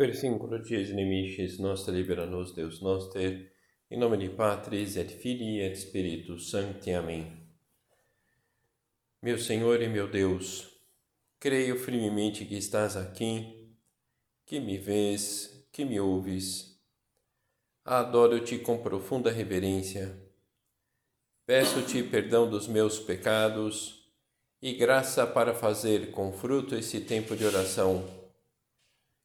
Versicolo 10 nemicis nostre libera nos Deus noster, in nome di Patris et Filii et Spiritus Sancti. Amém. Meu Senhor e meu Deus, creio firmemente que estás aqui, que me vês, que me ouves. Adoro-te com profunda reverência. Peço-te perdão dos meus pecados e graça para fazer com fruto esse tempo de oração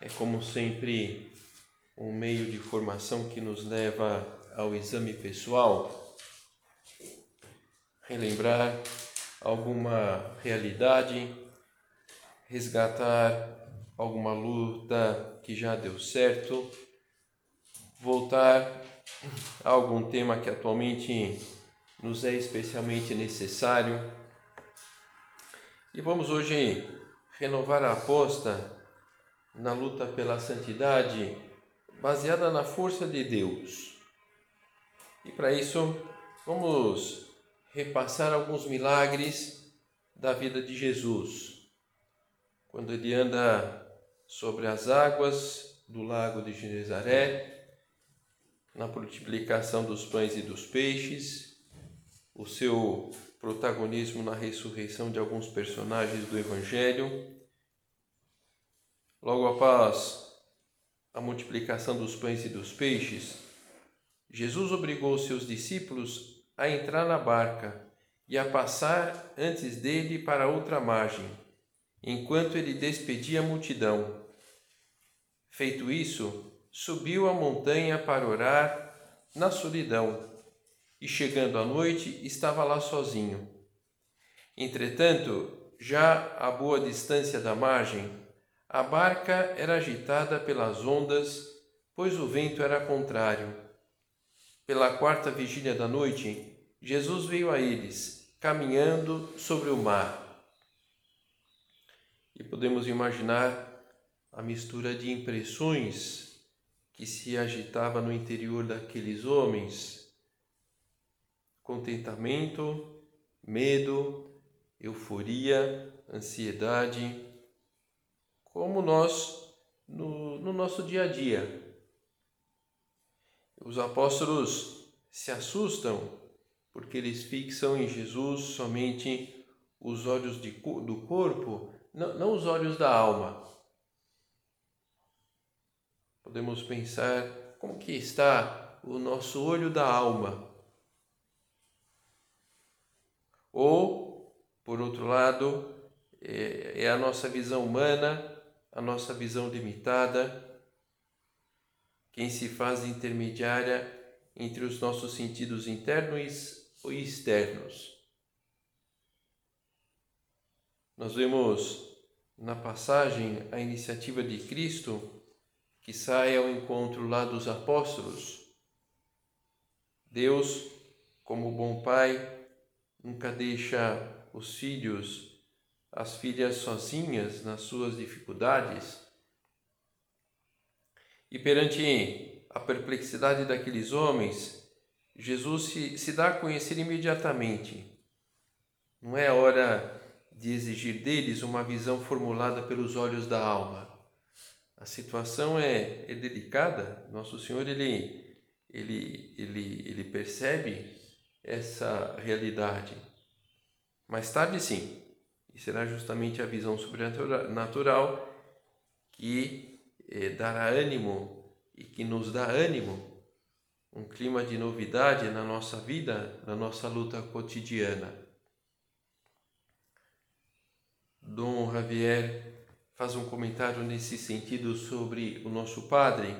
é como sempre um meio de formação que nos leva ao exame pessoal, relembrar alguma realidade, resgatar alguma luta que já deu certo, voltar a algum tema que atualmente nos é especialmente necessário. E vamos hoje renovar a aposta na luta pela santidade baseada na força de Deus. E para isso, vamos repassar alguns milagres da vida de Jesus. Quando ele anda sobre as águas do lago de Genezaré, na multiplicação dos pães e dos peixes, o seu protagonismo na ressurreição de alguns personagens do Evangelho Logo após a multiplicação dos pães e dos peixes, Jesus obrigou seus discípulos a entrar na barca e a passar antes dele para outra margem, enquanto ele despedia a multidão. Feito isso, subiu a montanha para orar na solidão, e chegando à noite estava lá sozinho. Entretanto, já a boa distância da margem, a barca era agitada pelas ondas, pois o vento era contrário. Pela quarta vigília da noite, Jesus veio a eles, caminhando sobre o mar. E podemos imaginar a mistura de impressões que se agitava no interior daqueles homens: contentamento, medo, euforia, ansiedade como nós no, no nosso dia a dia. Os apóstolos se assustam porque eles fixam em Jesus somente os olhos de, do corpo, não, não os olhos da alma. Podemos pensar como que está o nosso olho da alma. Ou, por outro lado, é, é a nossa visão humana a nossa visão limitada, quem se faz intermediária entre os nossos sentidos internos e externos. Nós vemos na passagem a iniciativa de Cristo que sai ao encontro lá dos apóstolos. Deus, como bom Pai, nunca deixa os filhos as filhas sozinhas nas suas dificuldades. E perante a perplexidade daqueles homens, Jesus se, se dá a conhecer imediatamente. Não é hora de exigir deles uma visão formulada pelos olhos da alma. A situação é, é delicada. Nosso Senhor ele, ele, ele, ele percebe essa realidade. Mais tarde, sim, e será justamente a visão sobrenatural que eh, dará ânimo e que nos dá ânimo, um clima de novidade na nossa vida, na nossa luta cotidiana. Dom Javier faz um comentário nesse sentido sobre o nosso Padre.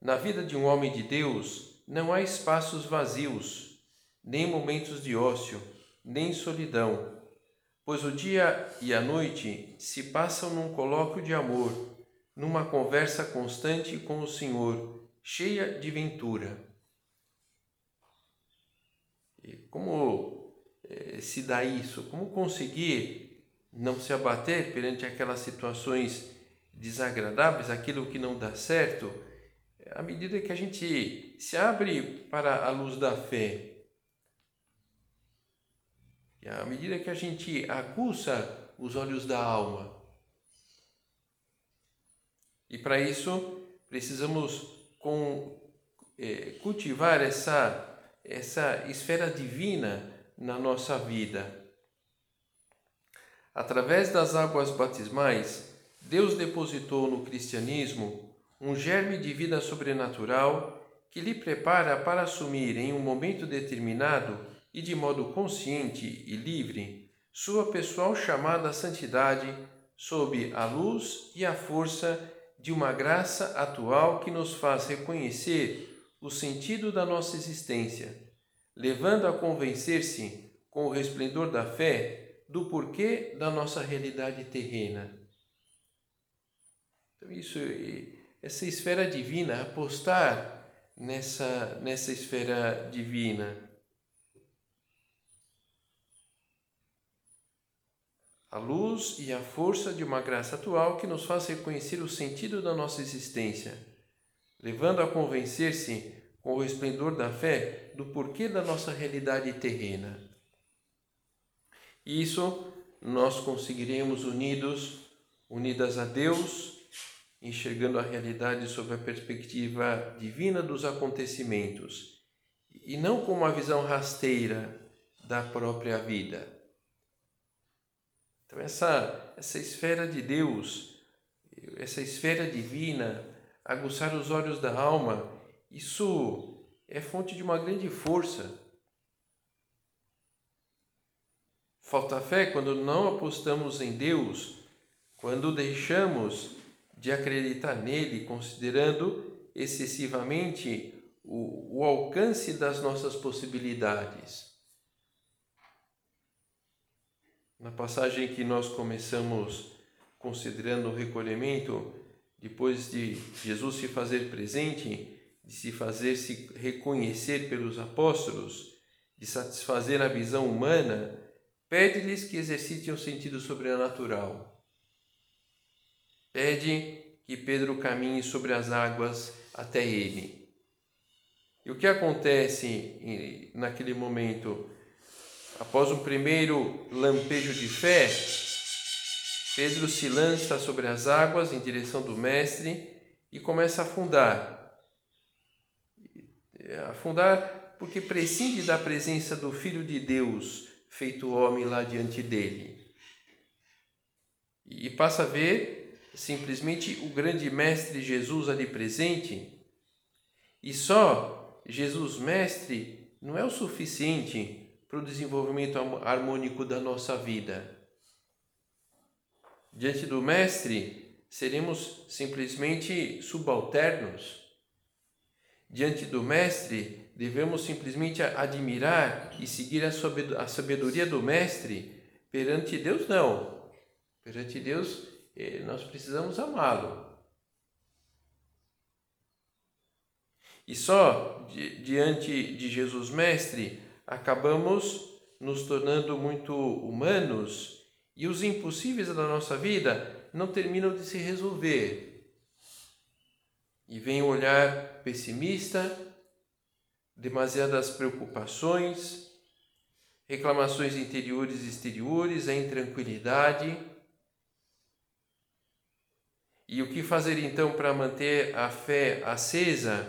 Na vida de um homem de Deus não há espaços vazios, nem momentos de ócio, nem solidão pois o dia e a noite se passam num colóquio de amor, numa conversa constante com o Senhor, cheia de ventura. E como eh, se dá isso? Como conseguir não se abater perante aquelas situações desagradáveis, aquilo que não dá certo? À medida que a gente se abre para a luz da fé, e à medida que a gente aguça os olhos da alma, e para isso precisamos com, é, cultivar essa, essa esfera divina na nossa vida. Através das águas batismais, Deus depositou no cristianismo um germe de vida sobrenatural que lhe prepara para assumir em um momento determinado e de modo consciente e livre sua pessoal chamada à santidade sob a luz e a força de uma graça atual que nos faz reconhecer o sentido da nossa existência, levando a convencer-se, com o resplendor da fé, do porquê da nossa realidade terrena. Então, isso, essa esfera divina, apostar nessa, nessa esfera divina a luz e a força de uma graça atual que nos faz reconhecer o sentido da nossa existência, levando a convencer-se com o esplendor da fé do porquê da nossa realidade terrena. Isso nós conseguiremos unidos, unidas a Deus, enxergando a realidade sob a perspectiva divina dos acontecimentos e não com uma visão rasteira da própria vida. Então, essa, essa esfera de Deus, essa esfera divina, aguçar os olhos da alma, isso é fonte de uma grande força. Falta fé quando não apostamos em Deus, quando deixamos de acreditar nele, considerando excessivamente o, o alcance das nossas possibilidades. Na passagem que nós começamos considerando o recolhimento, depois de Jesus se fazer presente, de se fazer se reconhecer pelos apóstolos, de satisfazer a visão humana, pede-lhes que exercitem o sentido sobrenatural. Pede que Pedro caminhe sobre as águas até ele. E o que acontece naquele momento? Após um primeiro lampejo de fé, Pedro se lança sobre as águas em direção do Mestre e começa a afundar. Afundar porque prescinde da presença do Filho de Deus, feito homem lá diante dele. E passa a ver simplesmente o grande Mestre Jesus ali presente. E só Jesus Mestre não é o suficiente para o desenvolvimento harmônico da nossa vida. Diante do Mestre, seremos simplesmente subalternos. Diante do Mestre, devemos simplesmente admirar e seguir a sabedoria do Mestre. Perante Deus, não. Perante Deus, eh, nós precisamos amá-lo. E só diante de Jesus Mestre acabamos nos tornando muito humanos e os impossíveis da nossa vida não terminam de se resolver. E vem um olhar pessimista, demasiadas preocupações, reclamações interiores e exteriores, a intranquilidade. E o que fazer então para manter a fé acesa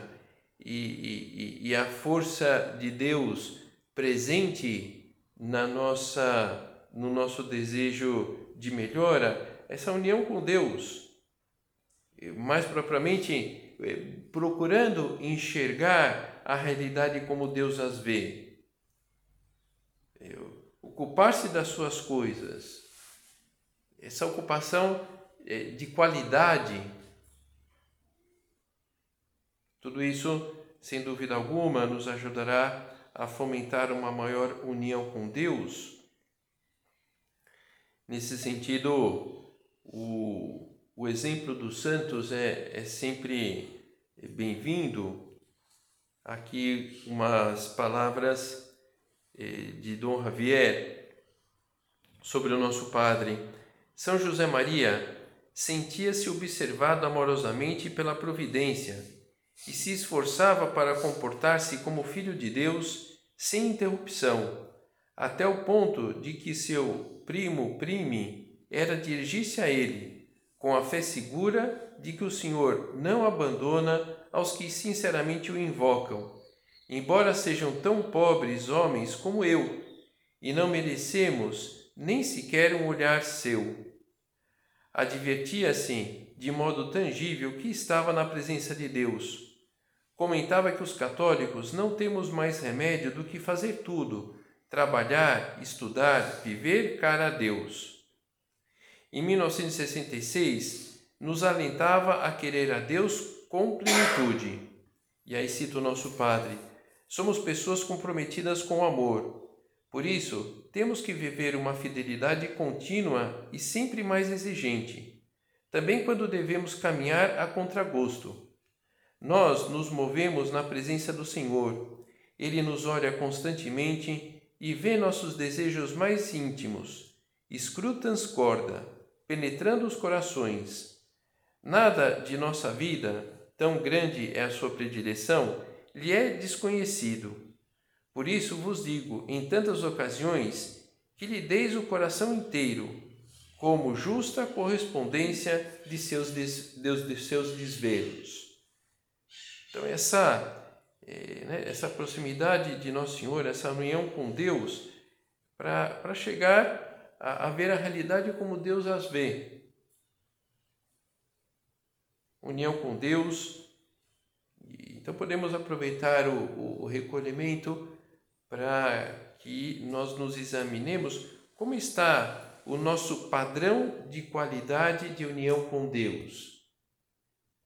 e, e, e a força de Deus presente na nossa no nosso desejo de melhora, essa união com Deus. Mais propriamente, eh, procurando enxergar a realidade como Deus as vê. Ocupar-se das suas coisas. Essa ocupação eh, de qualidade. Tudo isso, sem dúvida alguma, nos ajudará a fomentar uma maior união com Deus. Nesse sentido, o, o exemplo dos santos é, é sempre bem-vindo. Aqui umas palavras eh, de Dom Javier sobre o nosso Padre. São José Maria sentia-se observado amorosamente pela providência e se esforçava para comportar-se como filho de Deus sem interrupção, até o ponto de que seu primo prime era dirigir-se a ele, com a fé segura de que o Senhor não abandona aos que sinceramente o invocam, embora sejam tão pobres homens como eu, e não merecemos nem sequer um olhar seu. Advertia-se de modo tangível que estava na presença de Deus. Comentava que os católicos não temos mais remédio do que fazer tudo, trabalhar, estudar, viver cara a Deus. Em 1966, nos alentava a querer a Deus com plenitude. E aí cito o nosso Padre: somos pessoas comprometidas com o amor, por isso, temos que viver uma fidelidade contínua e sempre mais exigente, também quando devemos caminhar a contragosto. Nós nos movemos na presença do Senhor. Ele nos olha constantemente e vê nossos desejos mais íntimos. Escruta corda, penetrando os corações. Nada de nossa vida, tão grande é a sua predileção, lhe é desconhecido por isso vos digo, em tantas ocasiões, que lhe deis o coração inteiro, como justa correspondência de seus, des, de seus desvelos. Então, essa, é, né, essa proximidade de Nosso Senhor, essa união com Deus, para chegar a, a ver a realidade como Deus as vê. União com Deus. Então, podemos aproveitar o, o recolhimento para que nós nos examinemos como está o nosso padrão de qualidade de união com Deus.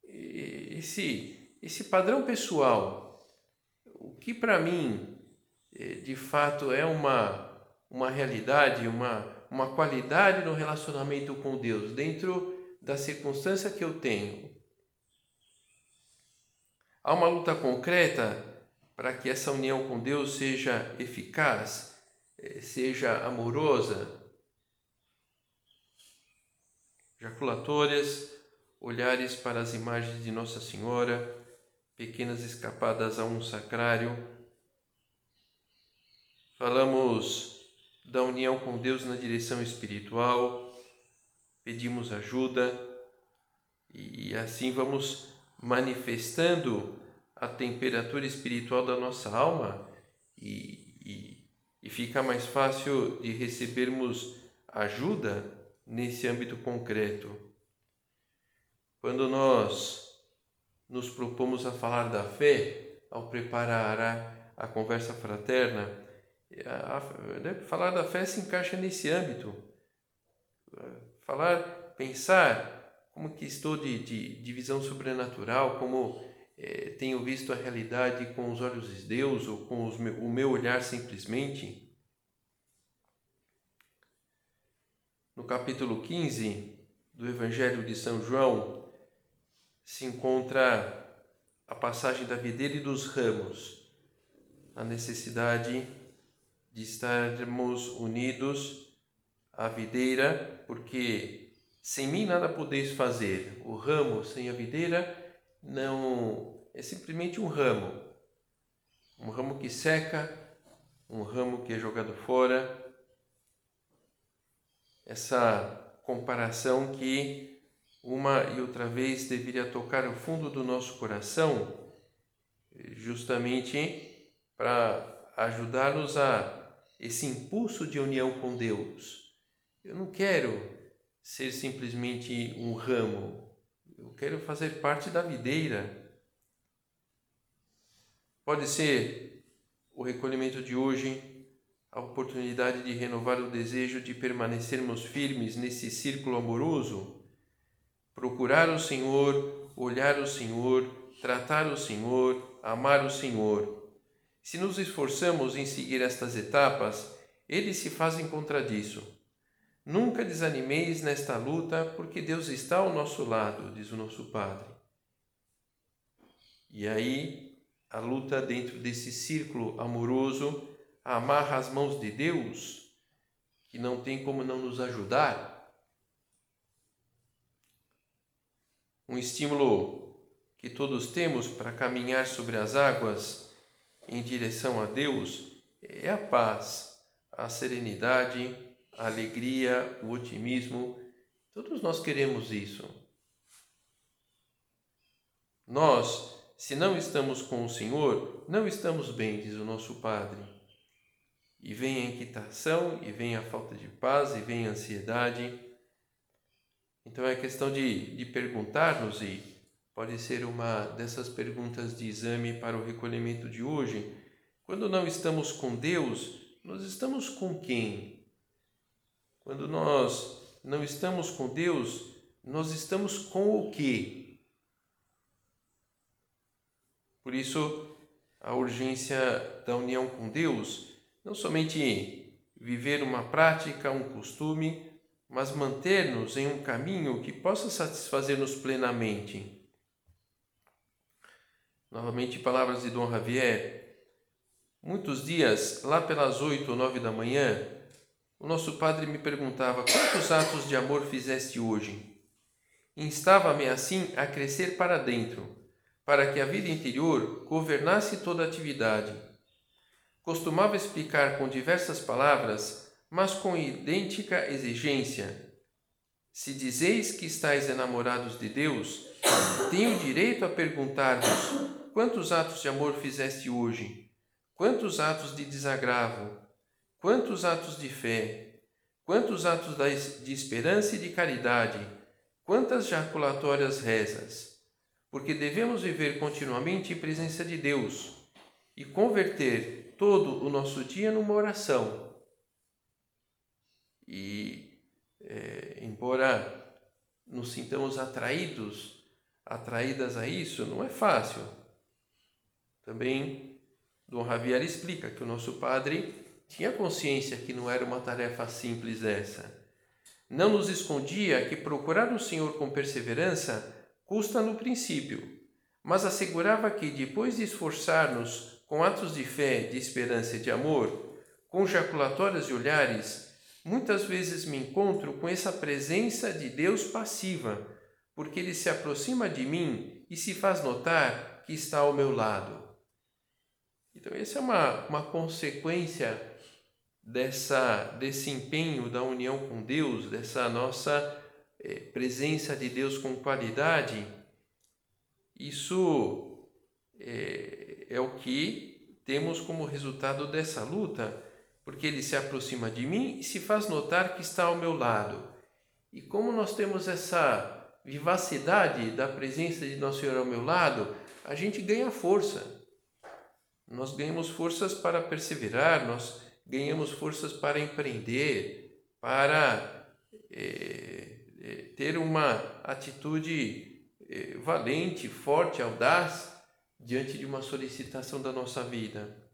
Esse, esse padrão pessoal, o que para mim eh, de fato é uma, uma realidade, uma, uma qualidade no relacionamento com Deus, dentro da circunstância que eu tenho. Há uma luta concreta para que essa união com Deus seja eficaz, eh, seja amorosa. Jaculatórias, olhares para as imagens de Nossa Senhora, pequenas escapadas a um sacrário. Falamos da união com Deus na direção espiritual, pedimos ajuda e assim vamos manifestando a temperatura espiritual da nossa alma e, e, e fica mais fácil de recebermos ajuda nesse âmbito concreto. Quando nós nos propomos a falar da fé, ao preparar a, a conversa fraterna, a, a, né, falar da fé se encaixa nesse âmbito. Falar, pensar como que estou de, de, de visão sobrenatural, como é, tenho visto a realidade com os olhos de Deus ou com os, o meu olhar simplesmente? No capítulo 15 do Evangelho de São João se encontra a passagem da videira e dos ramos, a necessidade de estarmos unidos à videira, porque sem mim nada podeis fazer. O ramo sem a videira não é simplesmente um ramo, um ramo que seca, um ramo que é jogado fora. Essa comparação que uma e outra vez deveria tocar o fundo do nosso coração, justamente para ajudar-nos a esse impulso de união com Deus. Eu não quero ser simplesmente um ramo, eu quero fazer parte da videira. Pode ser o recolhimento de hoje a oportunidade de renovar o desejo de permanecermos firmes nesse círculo amoroso, procurar o Senhor, olhar o Senhor, tratar o Senhor, amar o Senhor. Se nos esforçamos em seguir estas etapas, eles se fazem contradisso. Nunca desanimeis nesta luta, porque Deus está ao nosso lado, diz o nosso Padre. E aí, a luta dentro desse círculo amoroso amarra as mãos de Deus, que não tem como não nos ajudar. Um estímulo que todos temos para caminhar sobre as águas em direção a Deus é a paz, a serenidade, a alegria, o otimismo. Todos nós queremos isso. Nós, se não estamos com o Senhor, não estamos bem, diz o nosso Padre. E vem a inquietação, e vem a falta de paz, e vem a ansiedade. Então é questão de, de perguntar-nos, e pode ser uma dessas perguntas de exame para o recolhimento de hoje. Quando não estamos com Deus, nós estamos com quem? Quando nós não estamos com Deus, nós estamos com o quê? Por isso, a urgência da união com Deus, não somente viver uma prática, um costume, mas manter-nos em um caminho que possa satisfazer-nos plenamente. Novamente, palavras de Dom Javier. Muitos dias, lá pelas oito ou nove da manhã, o nosso padre me perguntava: Quantos atos de amor fizeste hoje? Instava-me assim a crescer para dentro, para que a vida interior governasse toda a atividade. Costumava explicar com diversas palavras, mas com idêntica exigência. Se dizeis que estáis enamorados de Deus, tenho direito a perguntar-vos: quantos atos de amor fizeste hoje? Quantos atos de desagravo? Quantos atos de fé, quantos atos de esperança e de caridade, quantas jaculatórias rezas, porque devemos viver continuamente em presença de Deus e converter todo o nosso dia numa oração. E, é, embora nos sintamos atraídos, atraídas a isso, não é fácil. Também Dom Javier explica que o nosso Padre tinha consciência que não era uma tarefa simples essa. Não nos escondia que procurar o Senhor com perseverança custa no princípio, mas assegurava que, depois de esforçar-nos com atos de fé, de esperança e de amor, com jaculatórias e olhares, muitas vezes me encontro com essa presença de Deus passiva, porque Ele se aproxima de mim e se faz notar que está ao meu lado. Então, essa é uma, uma consequência dessa, desse empenho da união com Deus, dessa nossa é, presença de Deus com qualidade, isso é, é o que temos como resultado dessa luta, porque ele se aproxima de mim e se faz notar que está ao meu lado. E como nós temos essa vivacidade da presença de Nosso Senhor ao meu lado, a gente ganha força. Nós ganhamos forças para perseverar, nós ganhamos forças para empreender, para é, é, ter uma atitude é, valente, forte, audaz diante de uma solicitação da nossa vida.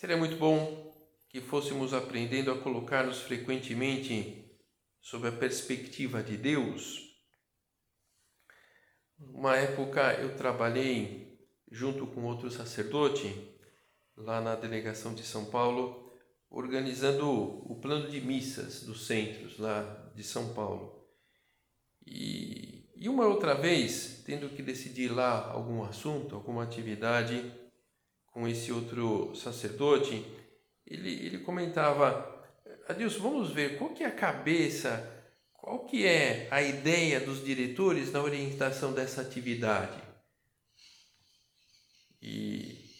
Seria muito bom que fôssemos aprendendo a colocar-nos frequentemente sob a perspectiva de Deus. Uma época eu trabalhei junto com outro sacerdote lá na delegação de São Paulo, organizando o plano de missas dos centros lá de São Paulo. E, e uma outra vez, tendo que decidir lá algum assunto, alguma atividade com esse outro sacerdote, ele, ele comentava, Adilson, vamos ver qual que é a cabeça, qual que é a ideia dos diretores na orientação dessa atividade. E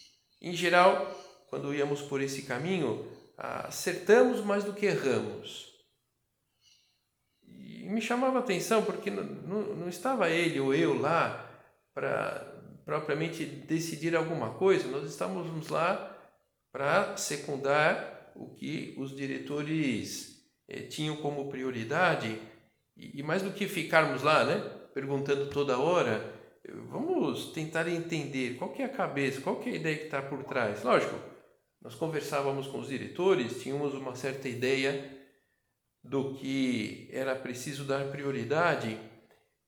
em geral, quando íamos por esse caminho, acertamos mais do que erramos. E me chamava a atenção porque não, não estava ele ou eu lá para propriamente decidir alguma coisa, nós estávamos lá para secundar o que os diretores eh, tinham como prioridade e, e, mais do que ficarmos lá, né, perguntando toda hora, vamos tentar entender qual que é a cabeça, qual que é a ideia que está por trás. Lógico, nós conversávamos com os diretores, tínhamos uma certa ideia do que era preciso dar prioridade,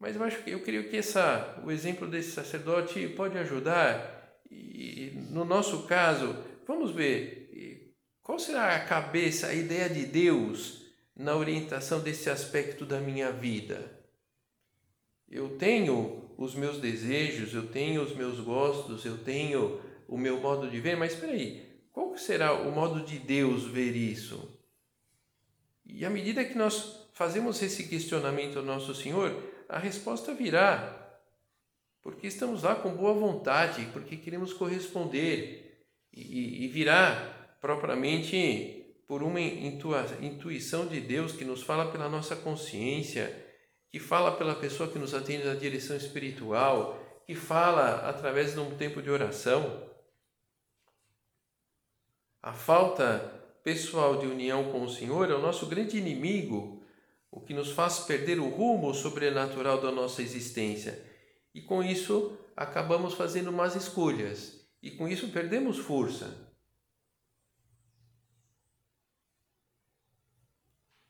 mas eu acho que eu creio que essa, o exemplo desse sacerdote pode ajudar. E no nosso caso, vamos ver qual será a cabeça, a ideia de Deus na orientação desse aspecto da minha vida. Eu tenho os meus desejos, eu tenho os meus gostos, eu tenho o meu modo de ver, mas espera aí, qual será o modo de Deus ver isso? E à medida que nós fazemos esse questionamento ao nosso Senhor, a resposta virá. Porque estamos lá com boa vontade, porque queremos corresponder. E, e virá propriamente por uma intuição de Deus que nos fala pela nossa consciência, que fala pela pessoa que nos atende na direção espiritual, que fala através de um tempo de oração. A falta pessoal de união com o Senhor é o nosso grande inimigo, o que nos faz perder o rumo sobrenatural da nossa existência. E com isso acabamos fazendo más escolhas e com isso perdemos força.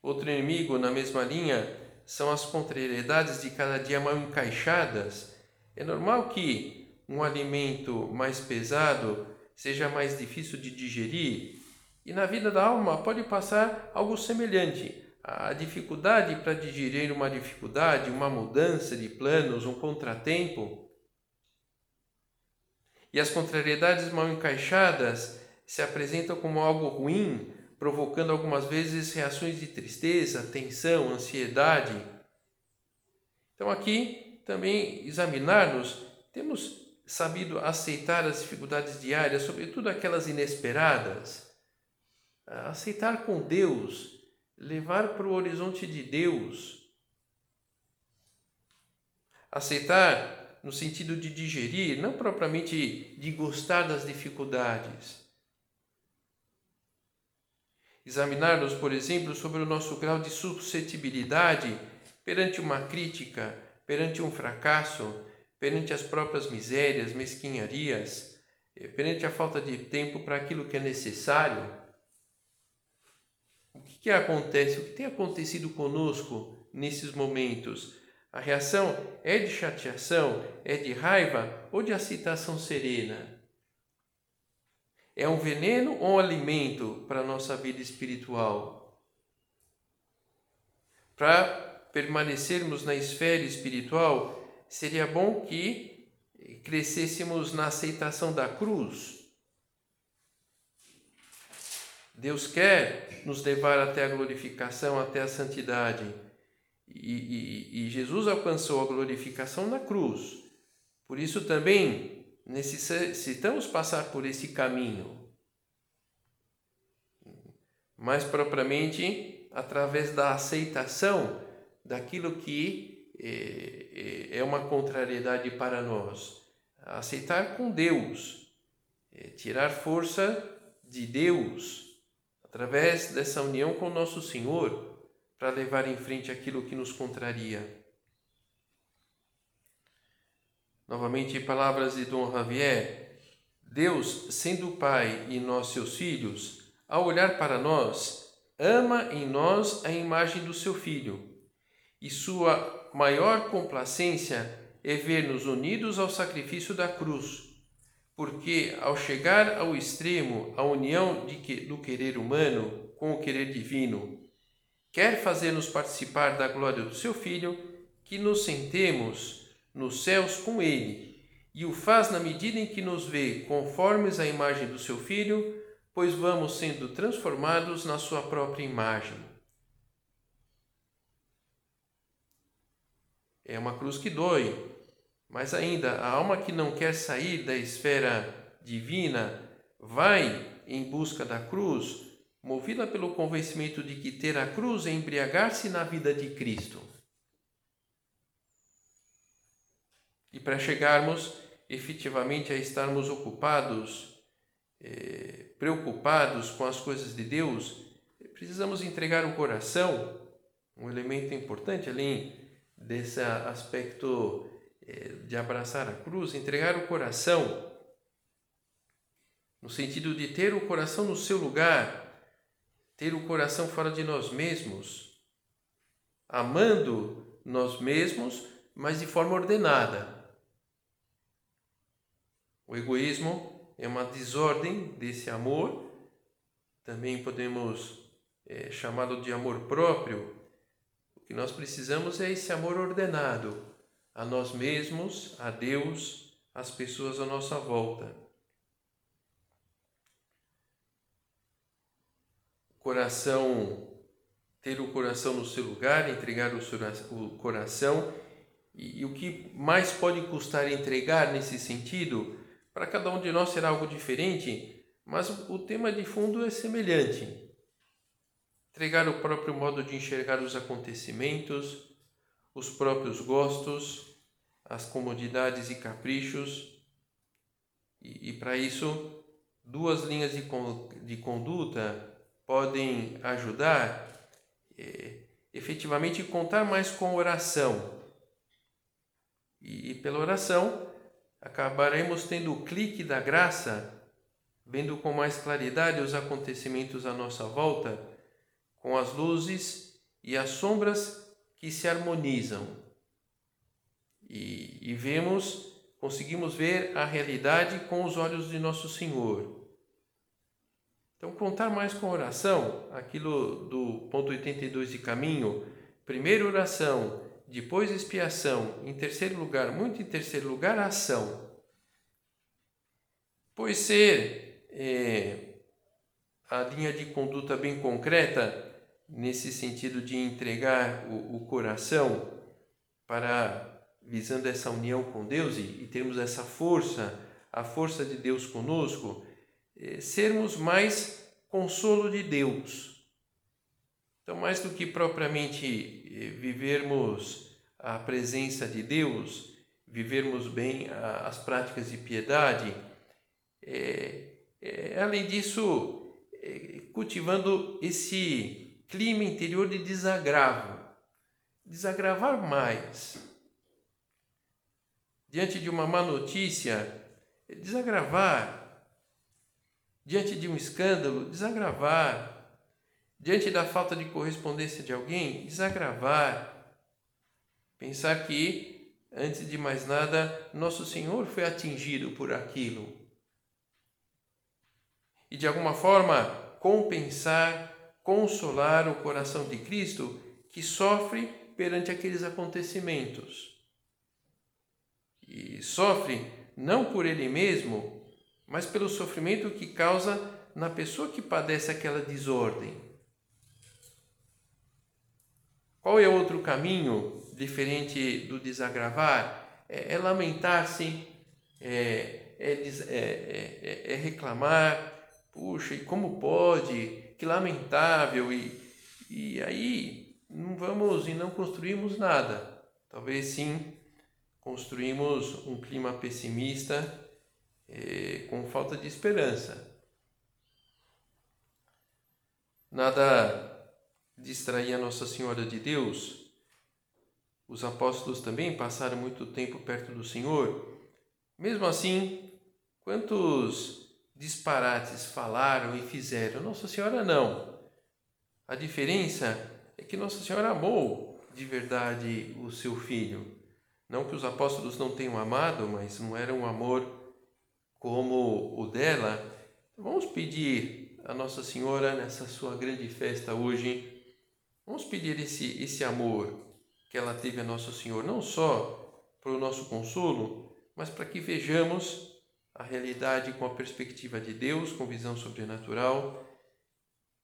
Outro inimigo na mesma linha são as contrariedades de cada dia mal encaixadas. É normal que um alimento mais pesado seja mais difícil de digerir. E na vida da alma pode passar algo semelhante. A dificuldade para digerir uma dificuldade, uma mudança de planos, um contratempo. E as contrariedades mal encaixadas se apresentam como algo ruim, provocando algumas vezes reações de tristeza, tensão, ansiedade. Então, aqui também examinar-nos, temos sabido aceitar as dificuldades diárias, sobretudo aquelas inesperadas, aceitar com Deus, levar para o horizonte de Deus, aceitar no sentido de digerir, não propriamente de gostar das dificuldades. Examinar-nos, por exemplo, sobre o nosso grau de suscetibilidade perante uma crítica, perante um fracasso, perante as próprias misérias, mesquinharias, eh, perante a falta de tempo para aquilo que é necessário. Que acontece? O que tem acontecido conosco nesses momentos? A reação é de chateação, é de raiva ou de aceitação serena? É um veneno ou um alimento para a nossa vida espiritual? Para permanecermos na esfera espiritual, seria bom que crescêssemos na aceitação da cruz. Deus quer nos levar até a glorificação, até a santidade. E, e, e Jesus alcançou a glorificação na cruz. Por isso também necessitamos passar por esse caminho. Mais propriamente através da aceitação daquilo que é, é, é uma contrariedade para nós. Aceitar com Deus, é tirar força de Deus através dessa união com nosso Senhor para levar em frente aquilo que nos contraria. Novamente, palavras de Dom Javier. Deus, sendo Pai e nós seus filhos, ao olhar para nós, ama em nós a imagem do seu Filho e sua maior complacência é ver-nos unidos ao sacrifício da cruz, porque ao chegar ao extremo a união que, do querer humano com o querer divino, quer fazer-nos participar da glória do seu Filho, que nos sentemos nos céus com ele, e o faz na medida em que nos vê conformes à imagem do seu Filho, pois vamos sendo transformados na sua própria imagem. É uma cruz que dói. Mas ainda, a alma que não quer sair da esfera divina vai em busca da cruz, movida pelo convencimento de que ter a cruz é embriagar-se na vida de Cristo. E para chegarmos efetivamente a estarmos ocupados, eh, preocupados com as coisas de Deus, precisamos entregar o coração, um elemento importante ali desse aspecto de abraçar a cruz, entregar o coração, no sentido de ter o coração no seu lugar, ter o coração fora de nós mesmos, amando nós mesmos, mas de forma ordenada. O egoísmo é uma desordem desse amor, também podemos é, chamá-lo de amor próprio. O que nós precisamos é esse amor ordenado a nós mesmos, a Deus, às pessoas à nossa volta. Coração, ter o coração no seu lugar, entregar o coração. E, e o que mais pode custar entregar nesse sentido, para cada um de nós será algo diferente, mas o tema de fundo é semelhante. Entregar o próprio modo de enxergar os acontecimentos, os próprios gostos, as comodidades e caprichos. E, e para isso, duas linhas de, de conduta podem ajudar é, efetivamente contar mais com oração. E, e pela oração acabaremos tendo o clique da graça, vendo com mais claridade os acontecimentos à nossa volta, com as luzes e as sombras que se harmonizam. E, e vemos, conseguimos ver a realidade com os olhos de Nosso Senhor. Então, contar mais com oração, aquilo do ponto 82 de caminho, primeiro oração, depois expiação, em terceiro lugar, muito em terceiro lugar, ação. Pois ser é, a linha de conduta bem concreta, nesse sentido de entregar o, o coração para visando essa união com Deus e, e termos essa força, a força de Deus conosco, é, sermos mais consolo de Deus. Então, mais do que propriamente é, vivermos a presença de Deus, vivermos bem a, as práticas de piedade, é, é, além disso, é, cultivando esse clima interior de desagravo, desagravar mais. Diante de uma má notícia, desagravar. Diante de um escândalo, desagravar. Diante da falta de correspondência de alguém, desagravar. Pensar que, antes de mais nada, nosso Senhor foi atingido por aquilo. E de alguma forma compensar consolar o coração de Cristo que sofre perante aqueles acontecimentos. E sofre não por ele mesmo, mas pelo sofrimento que causa na pessoa que padece aquela desordem. Qual é outro caminho diferente do desagravar? É, é lamentar-se, é, é, é, é reclamar, puxa, e como pode? Que lamentável, e, e aí não vamos e não construímos nada. Talvez sim construímos um clima pessimista eh, com falta de esperança. Nada distraía Nossa Senhora de Deus. Os apóstolos também passaram muito tempo perto do Senhor. Mesmo assim, quantos disparates falaram e fizeram. Nossa Senhora não. A diferença é que Nossa Senhora amou de verdade o seu filho. Não que os apóstolos não tenham amado, mas não era um amor como o dela. Vamos pedir a Nossa Senhora nessa sua grande festa hoje. Vamos pedir esse, esse amor que ela teve a Nosso Senhor, não só para o nosso consolo, mas para que vejamos a realidade com a perspectiva de Deus, com visão sobrenatural,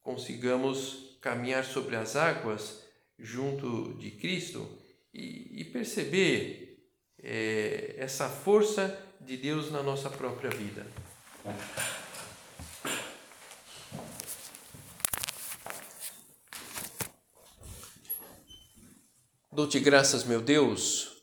consigamos caminhar sobre as águas junto de Cristo e, e perceber é, essa força de Deus na nossa própria vida. Dou-te graças, meu Deus,